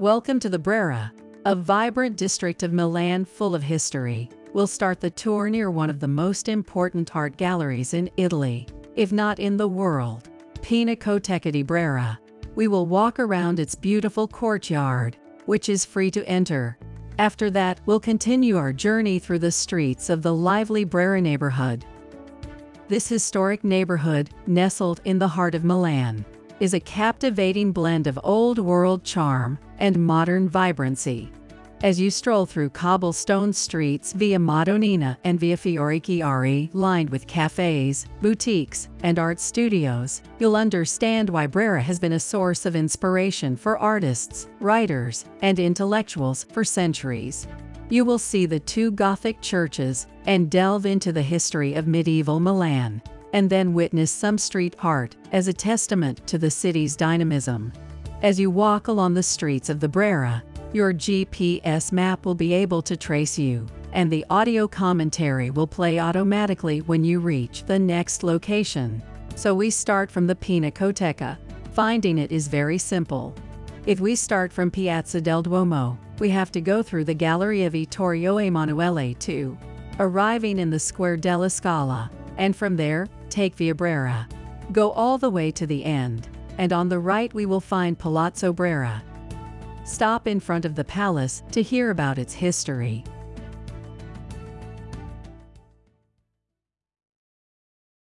Welcome to the Brera, a vibrant district of Milan full of history. We'll start the tour near one of the most important art galleries in Italy, if not in the world, Pinacoteca di Brera. We will walk around its beautiful courtyard, which is free to enter. After that, we'll continue our journey through the streets of the lively Brera neighborhood. This historic neighborhood, nestled in the heart of Milan, is a captivating blend of old-world charm and modern vibrancy. As you stroll through cobblestone streets via Madonnina and via Fiori Chiari, lined with cafes, boutiques, and art studios, you'll understand why Brera has been a source of inspiration for artists, writers, and intellectuals for centuries. You will see the two Gothic churches and delve into the history of medieval Milan, and then witness some street art as a testament to the city's dynamism. As you walk along the streets of the Brera, your GPS map will be able to trace you, and the audio commentary will play automatically when you reach the next location. So we start from the Pinacoteca. Finding it is very simple. If we start from Piazza del Duomo, we have to go through the Galleria Vittorio Emanuele II, arriving in the Square della Scala, and from there, take Via Brera. Go all the way to the end, and on the right we will find Palazzo Brera. Stop in front of the palace to hear about its history.